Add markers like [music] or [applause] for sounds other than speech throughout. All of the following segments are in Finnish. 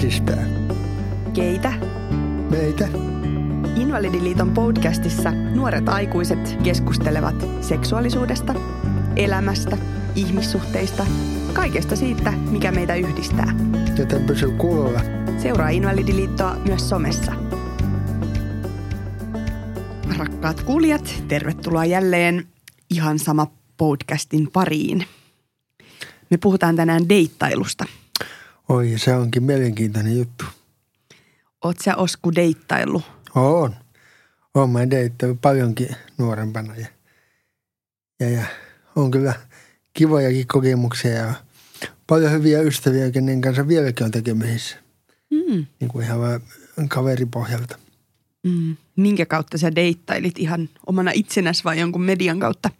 yhdistää. Keitä? Meitä. Invalidiliiton podcastissa nuoret aikuiset keskustelevat seksuaalisuudesta, elämästä, ihmissuhteista, kaikesta siitä, mikä meitä yhdistää. Joten pysy kuulolla. Seuraa Invalidiliittoa myös somessa. Rakkaat kuulijat, tervetuloa jälleen ihan sama podcastin pariin. Me puhutaan tänään deittailusta. Oi, se onkin mielenkiintoinen juttu. Oot sä Osku deittaillut? On. Oon mä deittänyt paljonkin nuorempana ja, ja, ja on kyllä kivojakin kokemuksia ja paljon hyviä ystäviä, kenen kanssa vieläkin on tekemisissä. Mm. Niin kuin ihan vaan kaveripohjalta. Mm. Minkä kautta sä deittailit ihan omana itsenäs vai jonkun median kautta?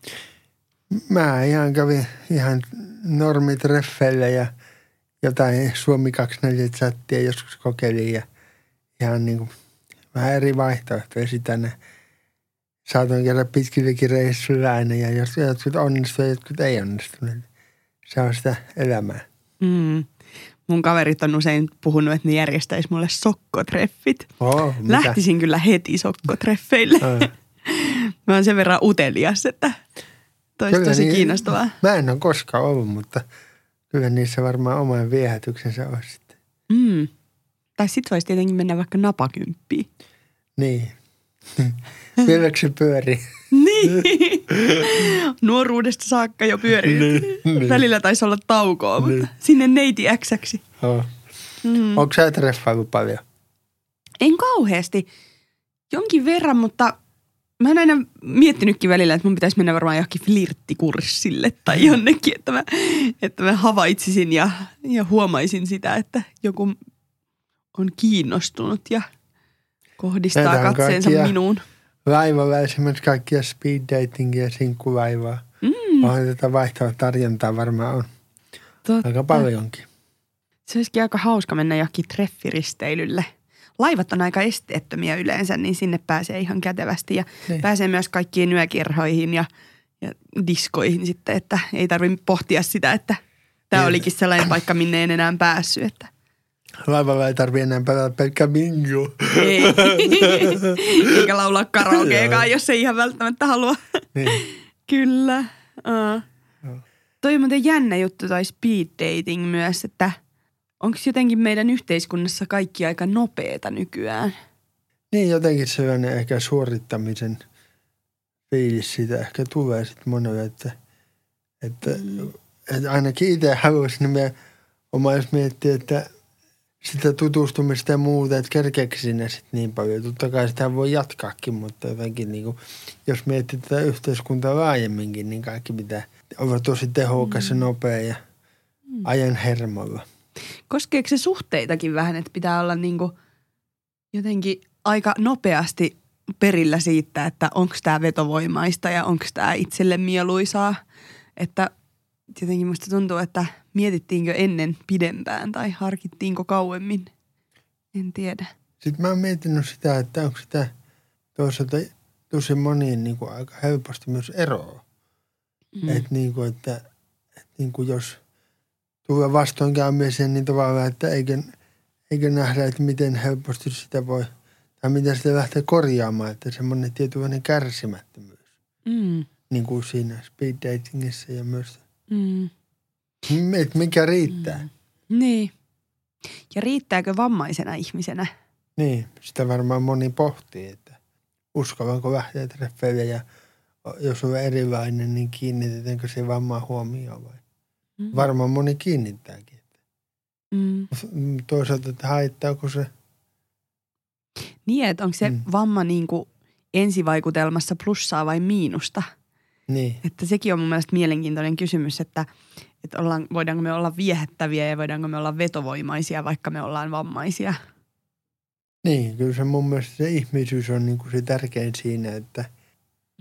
Mä ihan kävin ihan normitreffeille ja jotain Suomi 24 chattia joskus kokeilin ja ihan niin kuin vähän eri vaihtoehtoja sitä ne saatoin kerran pitkillekin reissuilla aina ja jos jotkut onnistuu ja jotkut ei onnistuneet. Se on sitä elämää. Mm. Mun kaverit on usein puhunut, että ne järjestäis mulle sokkotreffit. Oh, mitä? Lähtisin kyllä heti sokkotreffeille. Aa. [laughs] Mä oon sen verran utelias, että tois Kyllä tosi niin- kiinnostavaa. Mä en ole koskaan ollut, mutta kyllä niissä varmaan oman viehätyksensä on sitten. Mm. Tai sit vois tietenkin mennä vaikka napakymppiin. Niin. [laughs] Vieläkö se pyörii? Niin. [laughs] Nuoruudesta saakka jo pyörii. Niin. Välillä taisi olla taukoa, mutta Niin. sinne neiti Xäksi. Oh. Mm. Onko sä treffailu paljon? En kauheasti. Jonkin verran, mutta mä oon aina miettinytkin välillä, että mun pitäisi mennä varmaan johonkin flirttikurssille tai jonnekin, että mä, että mä havaitsisin ja, ja huomaisin sitä, että joku on kiinnostunut ja kohdistaa on katseensa minuun. Laivalla esimerkiksi kaikkia speed datingia ja sinkkulaivaa. Mm, Onhan tätä vaihtoa tarjontaa varmaan on totta. aika paljonkin. Se olisikin aika hauska mennä johonkin treffiristeilylle. Laivat on aika esteettömiä yleensä, niin sinne pääsee ihan kätevästi ja Niin. pääsee myös kaikkiin yökerhoihin ja, ja diskoihin sitten, että ei tarvitse pohtia sitä, että tämä Niin. olikin sellainen paikka, minne en enää päässyt. Että Laivalla ei tarvitse enää pelata pelkkä bingo. ei. [laughs] Eikä laulaa karaokeekaan, jos ei ihan välttämättä halua. niin. Kyllä. Joo. Toi on muuten jännä juttu toi speed dating myös, että onko jotenkin meidän yhteiskunnassa kaikki aika nopeeta nykyään? niin jotenkin sellainen ehkä suorittamisen fiilis siitä ehkä tulee sitten monelle, että, että, että ainakin itse haluaisin niin oma jos miettii, että sitä tutustumista ja muuta, että kerkeekö sinne sitten niin paljon. Totta kai sitä voi jatkaakin, mutta jotenkin niin kuin, jos miettii tätä yhteiskuntaa laajemminkin, niin kaikki pitää olla tosi tehokas ja nopea ja ajan hermolla. Koskeeko se suhteitakin vähän, että pitää olla niinku jotenkin aika nopeasti perillä siitä, että onko tämä vetovoimaista ja onko tämä itselle mieluisaa. Että jotenkin musta tuntuu, että mietittiinkö ennen pidempään tai harkittiinko kauemmin. En tiedä. Sitten mä oon miettinyt sitä, että onko sitä toisaalta tosi moniin niin kuin aika helposti myös eroa. Mm. Että niin kuin, että, että niin kuin jos tulee vastoinkäymiseen, niin tavallaan, että eikö, eikö nähdä, että miten helposti sitä voi, tai miten sitä lähtee korjaamaan, että semmoinen tietynlainen kärsimättömyys, Mm. niin kuin siinä speed datingissa ja myös, Mm. että mikä riittää. Mm. Niin. Ja riittääkö vammaisena ihmisenä? Niin, sitä varmaan moni pohtii, että uskallanko lähteä treffeille ja jos on erilainen, niin kiinnitetäänkö se vammaa huomioon vai? Mm. Varmaan moni kiinnittääkin. Mm. Toisaalta, että haittaako se? Niin, että onko se mm. Mm. vamma niin kuin ensivaikutelmassa plussaa vai miinusta? Niin, Että sekin on mun mielestä mielenkiintoinen kysymys, että, että ollaan, voidaanko me olla viehättäviä ja voidaanko me olla vetovoimaisia, vaikka me ollaan vammaisia. niin kyllä se mun mielestä se ihmisyys on niin kuin se tärkein siinä, että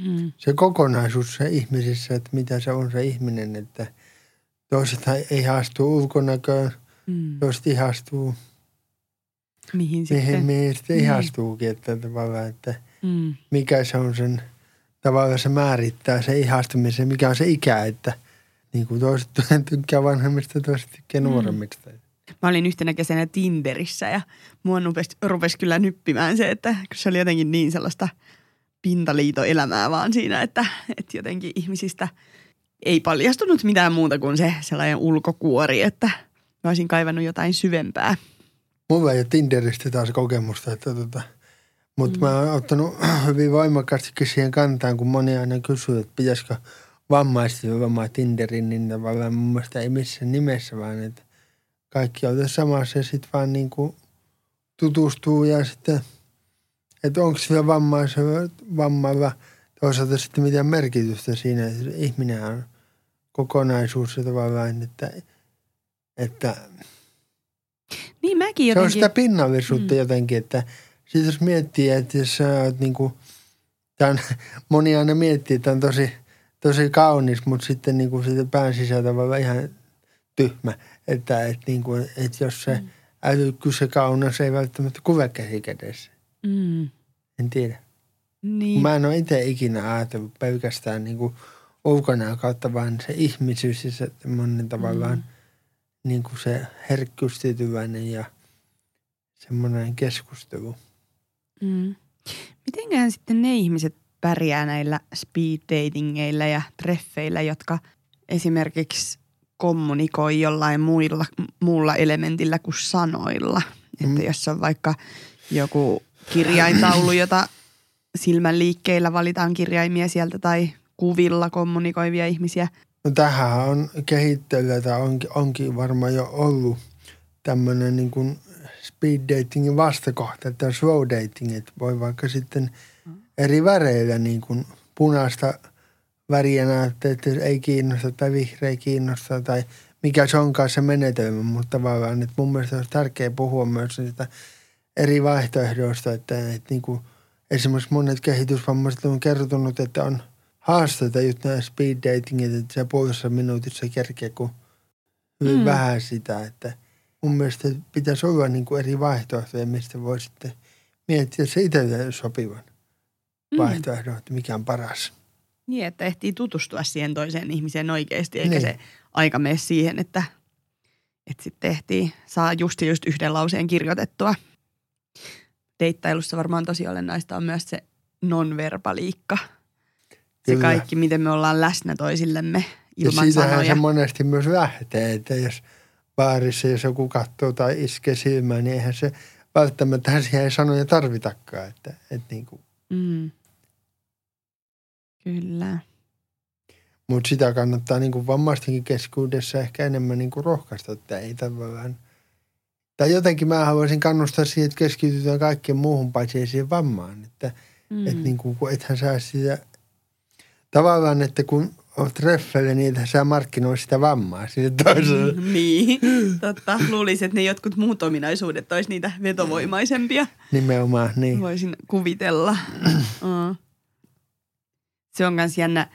Mm. se kokonaisuus se ihmisissä, että mitä se on se ihminen, että toiset ihastuu ulkonäköön, Mm. toiset ihastuu Mihin mihin, sitten? mihin sitten Niin. ihastuukin, että tavallaan, että Mm. mikä se on sen, tavallaan se määrittää se ihastumisen, mikä on se ikä, että niin kuin toiset [laughs] tykkää vanhemmista, toiset tykkää Mm. nuoremmista. Mä olin yhtenä kesänä Tinderissä ja mua rupesi, rupesi kyllä nyppimään se, että se oli jotenkin niin sellaista pintaliitoelämää vaan siinä, että, että jotenkin ihmisistä ei paljastunut mitään muuta kuin se sellainen ulkokuori, että mä olisin kaivannut jotain syvempää. Mulla ei ole Tinderistä taas kokemusta, että tota, mutta mm. mä oon ottanut [clears throat] hyvin voimakkaasti siihen kantaan, kun moni aina kysyy, että pitäisikö vammaisten vammaa Tinderin, niin tavallaan mun mielestä ei missään nimessä, vaan että kaikki on samassa ja sitten vaan niin kuin tutustuu ja sitten, että onko sillä vammaisella vammailla toisaalta sitten mitään merkitystä siinä, että ihminen on kokonaisuus ja tavallaan, että, että niin mäkin jotenkin. Se on sitä pinnallisuutta mm. jotenkin, että sitten jos miettii, että jos sä oot niin kuin, tämän, moni aina miettii, että on tosi, tosi kaunis, mutta sitten niin kuin siitä pään sisältä olla ihan tyhmä. Että, että, niin kuin, että jos se mm. älykkyys ja kaunas ei välttämättä kuve käsi kädessä. Mm. En tiedä. Niin. Mä en ole itse ikinä ajatellut pelkästään niin kuin ulkonäön kautta, vaan se ihmisyys ja se monen tavallaan mm. niin kuin se herkkyystityväinen ja semmoinen keskustelu. Mm. Mitenkään sitten ne ihmiset pärjää näillä speed datingeilla ja treffeillä, jotka esimerkiksi kommunikoi jollain muilla, muulla elementillä kuin sanoilla. Mm. Että jos on vaikka joku kirjaintaulu, jota silmän liikkeillä valitaan kirjaimia sieltä tai kuvilla kommunikoivia ihmisiä. No tähän on kehittelyä tai onkin, onkin varmaan jo ollut tämmöinen niin kuin speed datingin vastakohta, että slow dating, että voi vaikka sitten eri väreillä niin kuin punaista väriä näyttää, että ei kiinnosta tai vihreä kiinnosta tai mikä se onkaan se menetelmä, mutta tavallaan, että mun mielestä olisi tärkeää puhua myös sitä eri vaihtoehdoista, että, että niin kuin esimerkiksi monet kehitysvammaiset on kertonut, että on haasteita just nämä speed datingit, että se puolessa minuutissa kerkeä, kun hyvin mm. vähän sitä, että – mun mielestä pitäisi olla niin kuin eri vaihtoehtoja, mistä voi sitten miettiä se itselleen sopivan mm. vaihtoehdon, että mikä on paras. Niin, että ehtii tutustua siihen toiseen ihmiseen oikeasti, eikä niin. se aika mene siihen, että, että sitten ehtii saa just just yhden lauseen kirjoitettua. Deittailussa varmaan tosi olennaista on myös se nonverbaliikka. Se Kyllä. kaikki, miten me ollaan läsnä toisillemme ilman ja sanoja. se monesti myös lähtee, että jos – baarissa, jos joku katsoo tai iskee silmään, niin eihän se välttämättä siihen ei sanoja tarvitakaan. Että, että niin kuin. Mm. Kyllä. Mutta sitä kannattaa niin kuin vammaistenkin keskuudessa ehkä enemmän niin kuin rohkaista, että ei tavallaan. Tai jotenkin mä haluaisin kannustaa siihen, että keskitytään kaikkeen muuhun paitsi siihen vammaan. Että, mm. että niin kuin, ethän saa sitä, tavallaan, että kun olet treffeille, niin sä markkinoi sitä vammaa sille toiselle. Mm, niin, totta. Luulisin, että ne jotkut muut ominaisuudet olisi niitä vetovoimaisempia. Nimenomaan, niin. Voisin kuvitella. [clears throat] mm. Se on myös jännä.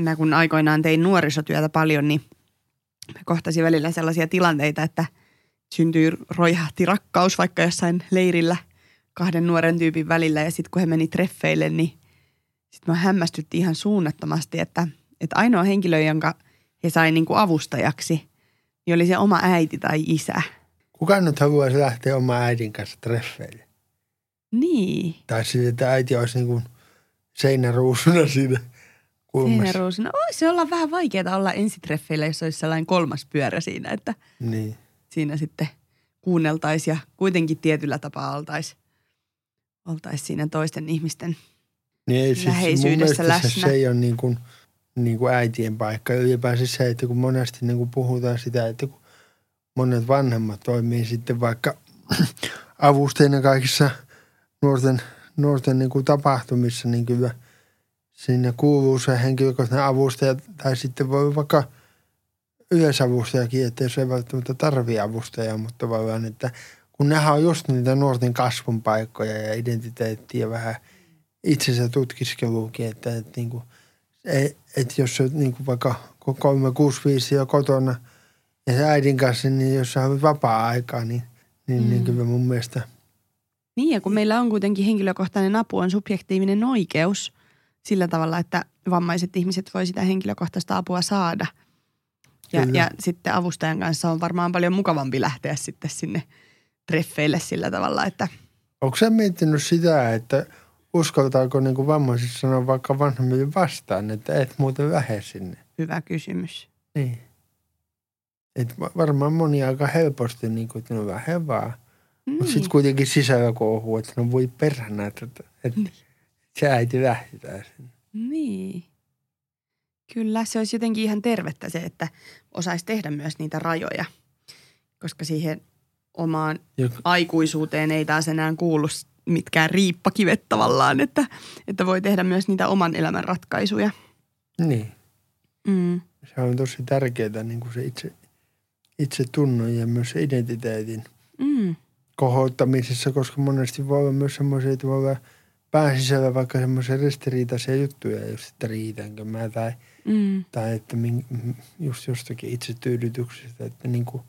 Mä kun aikoinaan tein nuorisotyötä paljon, niin kohtasin välillä sellaisia tilanteita, että syntyy roihahti rakkaus vaikka jossain leirillä kahden nuoren tyypin välillä. Ja sitten kun he meni treffeille, niin sitten mä hämmästytti ihan suunnattomasti, että – että ainoa henkilö, jonka he sai niin kuin avustajaksi, niin oli se oma äiti tai isä. Kuka nyt haluaisi lähteä oma äidin kanssa treffeille? Niin. Tai sitten, että äiti olisi niin kuin seinäruusuna siinä kulmassa. Seinäruusuna. Voisi olla vähän vaikeaa olla ensitreffeillä, jos olisi sellainen kolmas pyörä siinä, että niin. Siinä sitten kuunneltaisiin ja kuitenkin tietyllä tapaa oltaisiin oltais siinä toisten ihmisten niin ei, siis läheisyydessä läsnä. Se, se ei ole niin kuin – niin kuin äitien paikka. Ylipäänsä se, että kun monesti niin kuin puhutaan sitä, että kun monet vanhemmat toimii sitten vaikka [clears throat] avustajina kaikissa nuorten, nuorten niin kuin tapahtumissa, niin kyllä sinne kuuluu se henkilökohtainen avustaja tai sitten voi vaikka yleisavustajakin, että jos ei välttämättä tarvitse avustajaa, mutta tavallaan, että kun nehän on just niitä nuorten kasvun paikkoja ja identiteettiä vähän itsensä tutkiskeluukin, että, että niin kuin – että jos on niin kuin vaikka 365 jo kotona ja se äidin kanssa, niin jos sä haluat vapaa-aikaa, niin, niin, mm. niin kyllä mun mielestä. Niin ja kun meillä on kuitenkin henkilökohtainen apu on subjektiivinen oikeus sillä tavalla, että vammaiset ihmiset voi sitä henkilökohtaista apua saada. Ja, Kyllä. ja sitten avustajan kanssa on varmaan paljon mukavampi lähteä sitten sinne treffeille sillä tavalla, että Onko sä miettinyt sitä, että uskaltaako niin kuin vammaiset sanoa vaikka vanhemmille vastaan, että et muuten lähde sinne? hyvä kysymys. Niin. Et va- varmaan moni aika helposti, niin kuin, että no lähde vaan. Mutta Niin. sitten kuitenkin sisällä kohuu, että no voi perhana, että, että Niin. se äiti lähdetään sinne. Niin. Kyllä, se olisi jotenkin ihan tervettä se, että osaisi tehdä myös niitä rajoja, koska siihen omaan Jok- aikuisuuteen ei taas enää kuulu mitkään riippakivet tavallaan, että, että voi tehdä myös niitä oman elämän ratkaisuja. Niin. Mm. Se on tosi tärkeää niin kuin se itse, itse tunnon ja myös se identiteetin Mm. kohottamisessa, koska monesti voi olla myös semmoisia, että voi olla pään sisällä vaikka semmoisia ristiriitaisia juttuja, just että riitänkö mä tai, Mm. tai että min, just jostakin itsetyydytyksestä, että niin kuin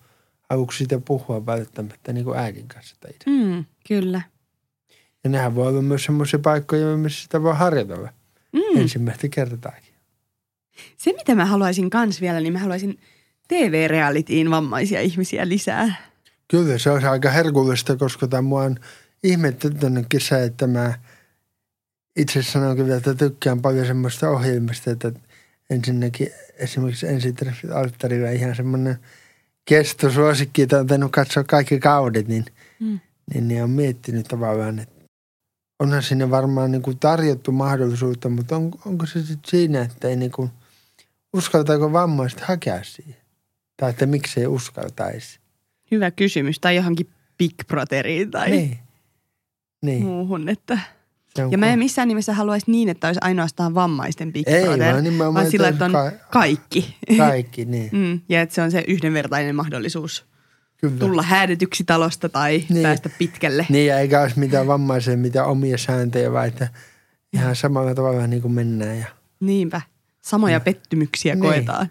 aluksi sitä puhua välttämättä niin kuin äidin kanssa tai itse. Mm. Kyllä. Ja nehän voi olla myös semmoisia paikkoja, missä sitä voi harjoitella Mm. ensimmäistä kertaakin. Se, mitä mä haluaisin kans vielä, niin mä haluaisin TV-realityin vammaisia ihmisiä lisää. Kyllä se olisi aika herkullista, koska tämä mua on ihmetyttänytkin se, että mä itse sanon kyllä, että tykkään paljon semmoista ohjelmista, että ensinnäkin esimerkiksi ensitreffit alttarilla ihan semmoinen kestosuosikki, että on tehnyt katsoa kaikki kaudet, niin, Mm. niin, niin on miettinyt tavallaan, että onhan sinne varmaan niin kuin tarjottu mahdollisuutta, mutta on, onko se sitten siinä, että ei niin kuin, uskaltaako vammaiset hakea siihen? Tai että miksei uskaltaisi? Hyvä kysymys. Tai johonkin Big Brotheriin tai Niin. Niin. muuhun. Että. On Ja mä en missään nimessä haluaisi niin, että olisi ainoastaan vammaisten Big Ei, Brother, vaan nimenomaan, vaan sillä, että on ka- kaikki. Kaikki, [laughs] niin. Mm, ja että se on se yhdenvertainen mahdollisuus Kyllä. tulla häädetyksi talosta tai Niin. päästä pitkälle. Niin, ja eikä olisi mitään vammaisia, mitään omia sääntöjä, vaan että ihan samalla tavalla niin kuin mennään. Ja, Niinpä. Samoja pettymyksiä Niin. koetaan.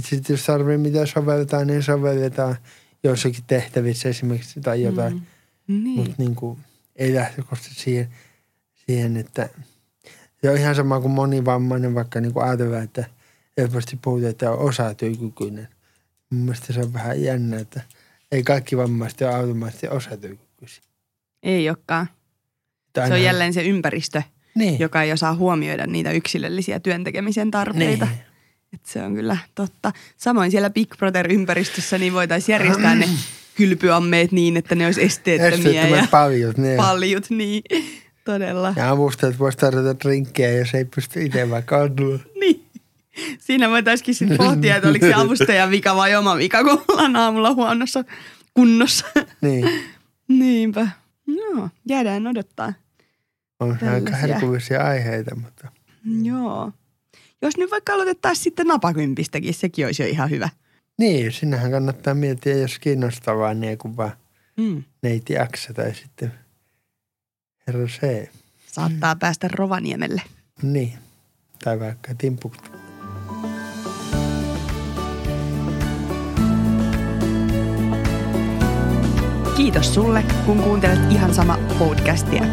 sitten jos tarvii mitä soveltaa, niin sovelletaan joissakin tehtävissä esimerkiksi tai jotain. Mm. Mm. Niin. Mutta niin kuin, ei lähtökohtaisesti siihen, siihen, että se on ihan sama kuin monivammainen, vaikka niin kuin ajatellaan, että helposti puhutaan, että on osatyökykyinen. Mun mielestä se on vähän jännä, että ei kaikki vammaiset ole automaattisesti osatyökykyisiä. Ei olekaan. Että Se on jälleen se ympäristö, niin. joka ei osaa huomioida niitä yksilöllisiä työntekemisen tarpeita. Niin. Et se on kyllä totta. Samoin siellä Big Brother-ympäristössä niin voitaisiin järjestää ne kylpyammeet niin, että ne olisi esteettömiä Esteettömät ja paljut, niin. paljut. Niin, todella. Ja avustajat voisi tarjota drinkkejä, jos ei pysty itse vaikka. [laughs] Niin. Siinä voitaisiin sitten pohtia, että oliko se avustajan vika vai oma vika, kun ollaan aamulla huonossa kunnossa. Niin, [laughs] Niinpä. Joo, jäädään odottaa. on se aika herkullisia aiheita, mutta Joo. Jos nyt vaikka aloitettaisiin sitten napakympistäkin, sekin olisi jo ihan hyvä. niin, sinähän kannattaa miettiä, jos kiinnostavaa, niin kuin vaan Mm. neiti X tai sitten herra. Saattaa päästä Rovaniemelle. Niin, tai vaikka Timbuktu. Kiitos sulle, kun kuuntelet ihan sama podcastia.